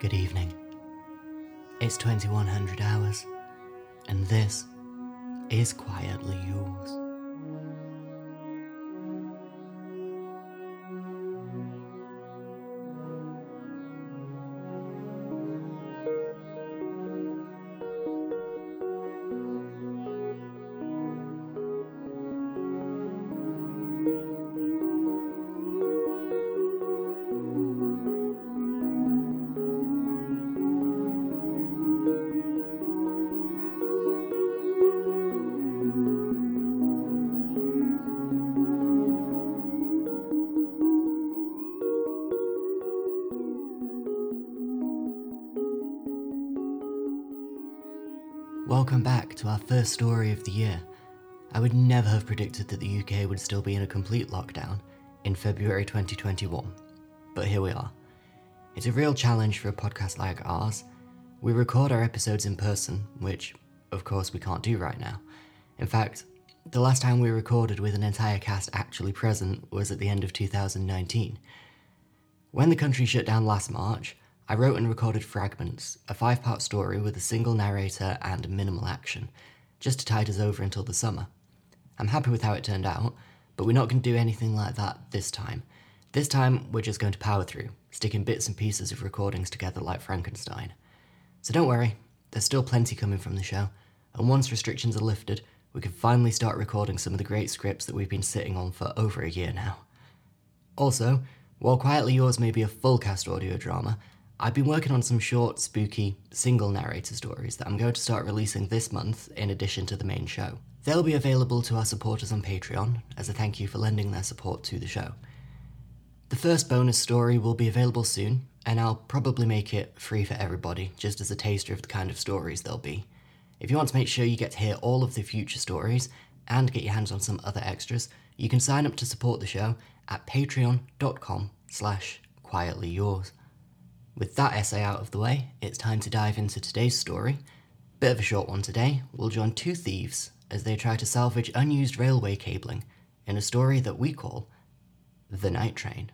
Good evening. It's 2100 hours, and this is quietly yours. Welcome back to our first story of the year. I would never have predicted that the UK would still be in a complete lockdown in February 2021, but here we are. It's a real challenge for a podcast like ours. We record our episodes in person, which, of course, we can't do right now. In fact, the last time we recorded with an entire cast actually present was at the end of 2019. When the country shut down last March, I wrote and recorded Fragments, a five part story with a single narrator and minimal action, just to tide us over until the summer. I'm happy with how it turned out, but we're not going to do anything like that this time. This time, we're just going to power through, sticking bits and pieces of recordings together like Frankenstein. So don't worry, there's still plenty coming from the show, and once restrictions are lifted, we can finally start recording some of the great scripts that we've been sitting on for over a year now. Also, while Quietly Yours may be a full cast audio drama, I've been working on some short, spooky, single narrator stories that I'm going to start releasing this month in addition to the main show. They'll be available to our supporters on Patreon as a thank you for lending their support to the show. The first bonus story will be available soon, and I'll probably make it free for everybody, just as a taster of the kind of stories there'll be. If you want to make sure you get to hear all of the future stories and get your hands on some other extras, you can sign up to support the show at patreon.com slash quietly yours. With that essay out of the way, it's time to dive into today's story. Bit of a short one today. We'll join two thieves as they try to salvage unused railway cabling in a story that we call The Night Train.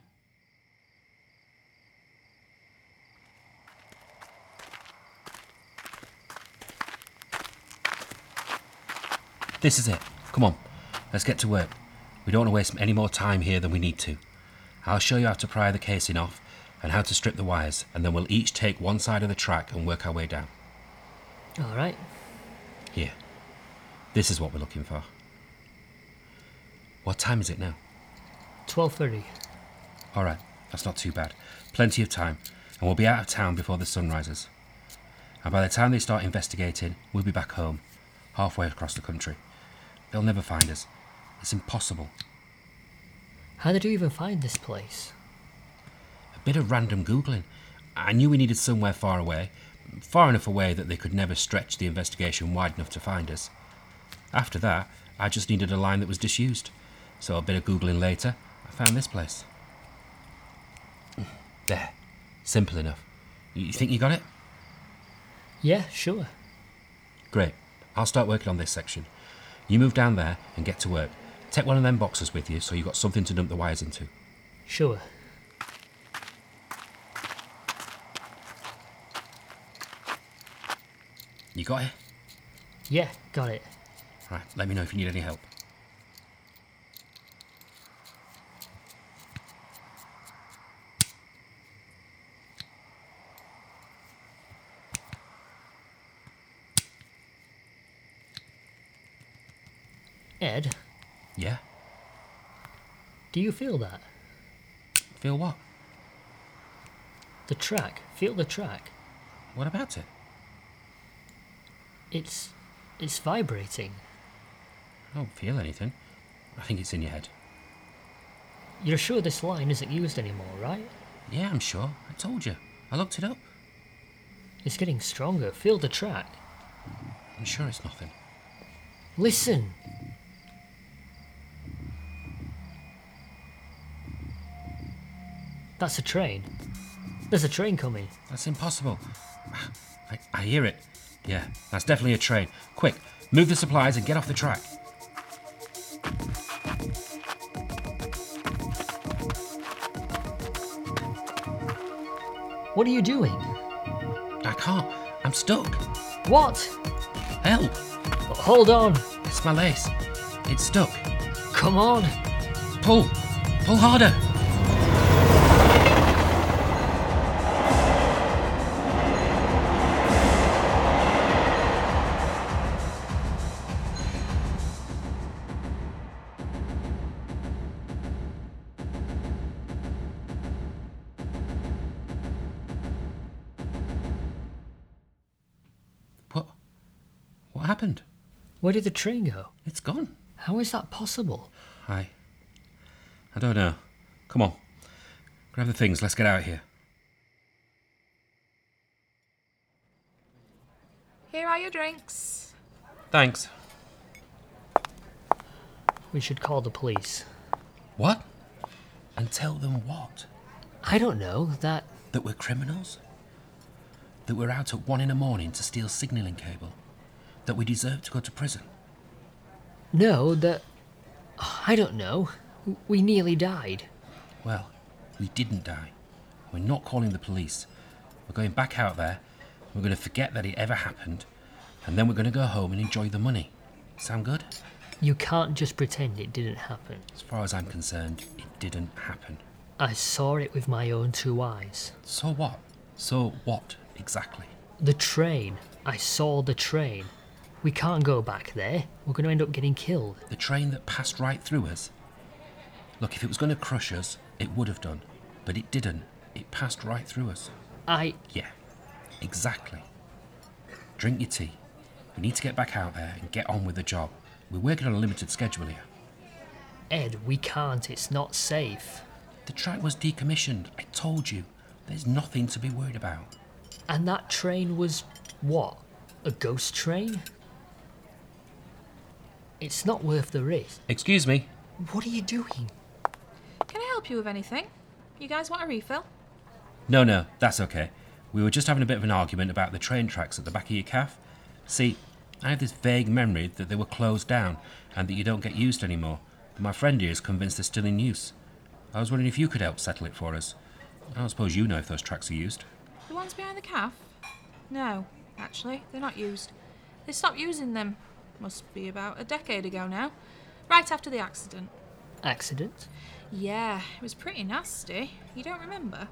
This is it. Come on, let's get to work. We don't want to waste any more time here than we need to. I'll show you how to pry the casing off and how to strip the wires, and then we'll each take one side of the track and work our way down. All right. Here. This is what we're looking for. What time is it now? 12:30. All right, that's not too bad. Plenty of time, and we'll be out of town before the sun rises. And by the time they start investigating, we'll be back home, halfway across the country. They'll never find us. It's impossible. How did you even find this place? A bit of random Googling. I knew we needed somewhere far away, far enough away that they could never stretch the investigation wide enough to find us. After that, I just needed a line that was disused. So a bit of Googling later, I found this place. There. Simple enough. You think you got it? Yeah, sure. Great. I'll start working on this section. You move down there and get to work. Take one of them boxes with you so you've got something to dump the wires into. Sure. You got it? Yeah, got it. Right, let me know if you need any help. Ed, Yeah? do you feel that? Feel what? The track. Feel the track. What about it? It's it's vibrating. I don't feel anything. I think it's in your head. You're sure this line isn't used anymore, right? Yeah, I'm sure. I told you. I looked it up. It's getting stronger. Feel the track. I'm sure it's nothing. Listen. That's a train. There's a train coming. That's impossible. I, I hear it. Yeah, that's definitely a train. Quick, move the supplies and get off the track. What are you doing? I can't. I'm stuck. What? Help! Hold on. It's my lace. It's stuck. Come on. Pull! Pull harder! What happened? Where did the train go? It's gone. How is that possible? I. I don't know. Come on. Grab the things, let's get out of here. Here are your drinks. Thanks. We should call the police. What? And tell them what? I don't know, that. That we're criminals? That we're out at one in the morning to steal signalling cable? That we deserve to go to prison? No, that. I don't know. We nearly died. Well, we didn't die. We're not calling the police. We're going back out there. We're going to forget that it ever happened. And then we're going to go home and enjoy the money. Sound good? You can't just pretend it didn't happen. As far as I'm concerned, it didn't happen. I saw it with my own two eyes. So what? So what, exactly? The train. I saw the train. We can't go back there. We're going to end up getting killed. The train that passed right through us? Look, if it was going to crush us, it would have done. But it didn't. It passed right through us. I. Yeah, exactly. Drink your tea. We need to get back out there and get on with the job. We're working on a limited schedule here. Ed, we can't. It's not safe. The track was decommissioned. I told you. There's nothing to be worried about. And that train was. what? A ghost train? It's not worth the risk. Excuse me. What are you doing? Can I help you with anything? You guys want a refill? No, no, that's okay. We were just having a bit of an argument about the train tracks at the back of your calf. See, I have this vague memory that they were closed down and that you don't get used anymore. But my friend here is convinced they're still in use. I was wondering if you could help settle it for us. I don't suppose you know if those tracks are used. The ones behind the calf? No, actually, they're not used. They stopped using them, must be about a decade ago now, right after the accident. Accident? Yeah, it was pretty nasty. You don't remember?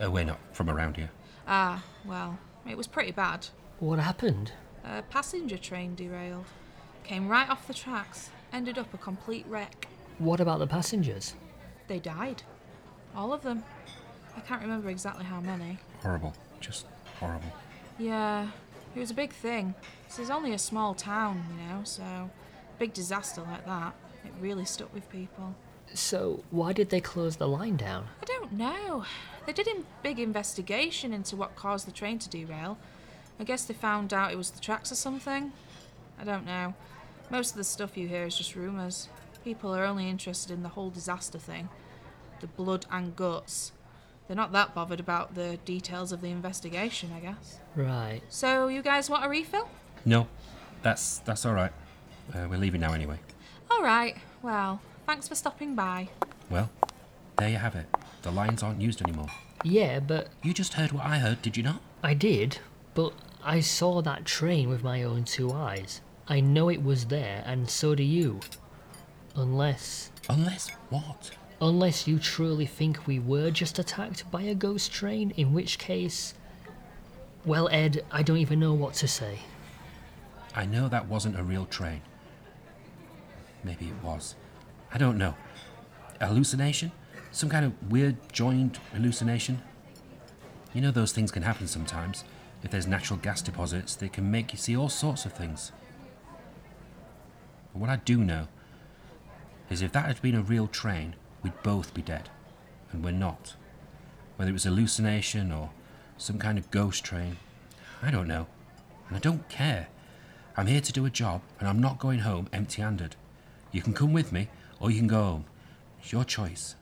Oh, we're not from around here. Ah, well, it was pretty bad. What happened? A passenger train derailed. Came right off the tracks, ended up a complete wreck. What about the passengers? They died. All of them. I can't remember exactly how many. Horrible. Just horrible. Yeah, it was a big thing. This is only a small town, you know, so big disaster like that, it really stuck with people. So, why did they close the line down? I don't know. They did a big investigation into what caused the train to derail. I guess they found out it was the tracks or something. I don't know. Most of the stuff you hear is just rumours. People are only interested in the whole disaster thing the blood and guts. They're not that bothered about the details of the investigation, I guess. Right. So, you guys want a refill? No, that's that's all right. Uh, we're leaving now anyway. All right. Well, thanks for stopping by. Well, there you have it. The lines aren't used anymore. Yeah, but You just heard what I heard, did you not? I did. But I saw that train with my own two eyes. I know it was there, and so do you. Unless. Unless what? Unless you truly think we were just attacked by a ghost train, in which case. Well, Ed, I don't even know what to say. I know that wasn't a real train. Maybe it was. I don't know. Hallucination? Some kind of weird joined hallucination? You know those things can happen sometimes. If there's natural gas deposits, they can make you see all sorts of things. But what I do know is if that had been a real train, we'd both be dead. And we're not. Whether it was hallucination or some kind of ghost train, I don't know. And I don't care. I'm here to do a job, and I'm not going home empty handed. You can come with me, or you can go home. It's your choice.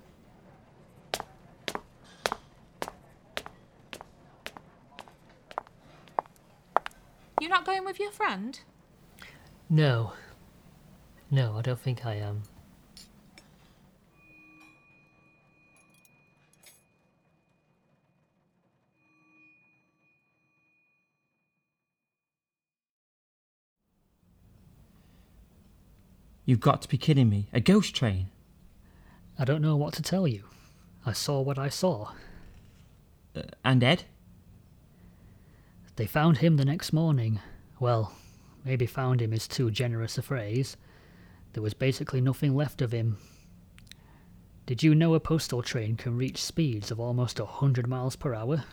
You're not going with your friend? No. No, I don't think I am. You've got to be kidding me. A ghost train? I don't know what to tell you. I saw what I saw. Uh, and Ed? They found him the next morning. Well, maybe found him is too generous a phrase. There was basically nothing left of him. Did you know a postal train can reach speeds of almost a hundred miles per hour?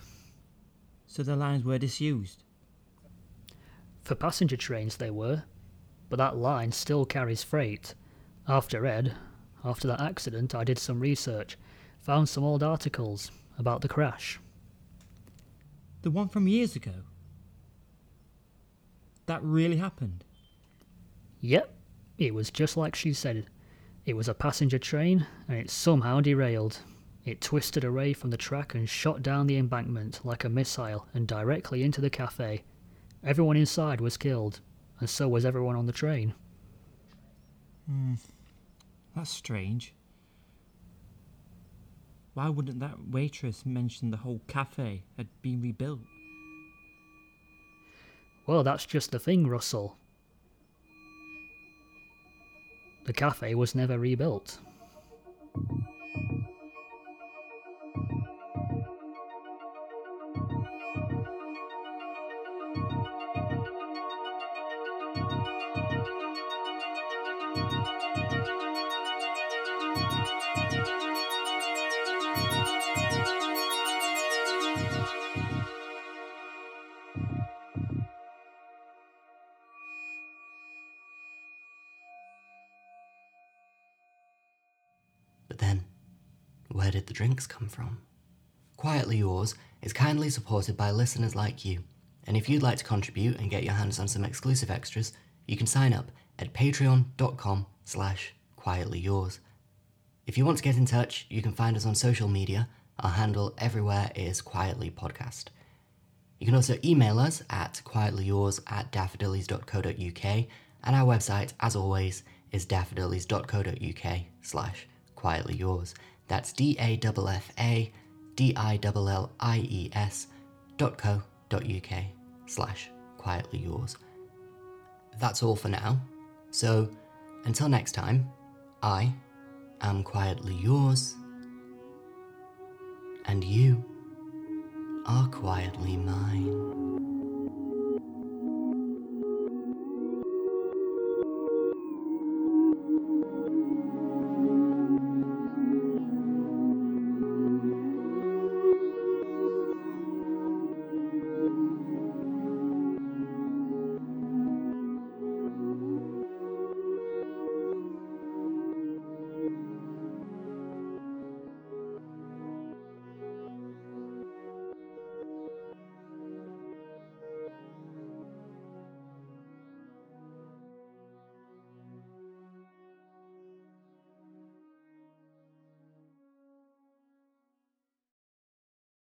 So the lines were disused? For passenger trains they were, but that line still carries freight. After Ed, after that accident, I did some research, found some old articles about the crash. The one from years ago? That really happened? Yep, it was just like she said. It was a passenger train, and it somehow derailed. It twisted away from the track and shot down the embankment like a missile and directly into the cafe. Everyone inside was killed, and so was everyone on the train. Hmm. That's strange. Why wouldn't that waitress mention the whole cafe had been rebuilt? Well, that's just the thing, Russell. The cafe was never rebuilt. But then, where did the drinks come from? Quietly Yours is kindly supported by listeners like you, and if you'd like to contribute and get your hands on some exclusive extras, you can sign up at patreon.com slash quietly yours. If you want to get in touch, you can find us on social media. Our handle everywhere is quietly podcast. You can also email us at quietlyyours at daffadillies.co.uk, and our website, as always, is daffadillies.co.uk slash quietly yours. That's D A F F A D I L L I E S dot co dot uk slash quietly yours. That's all for now. So until next time, I am quietly yours, and you are quietly mine.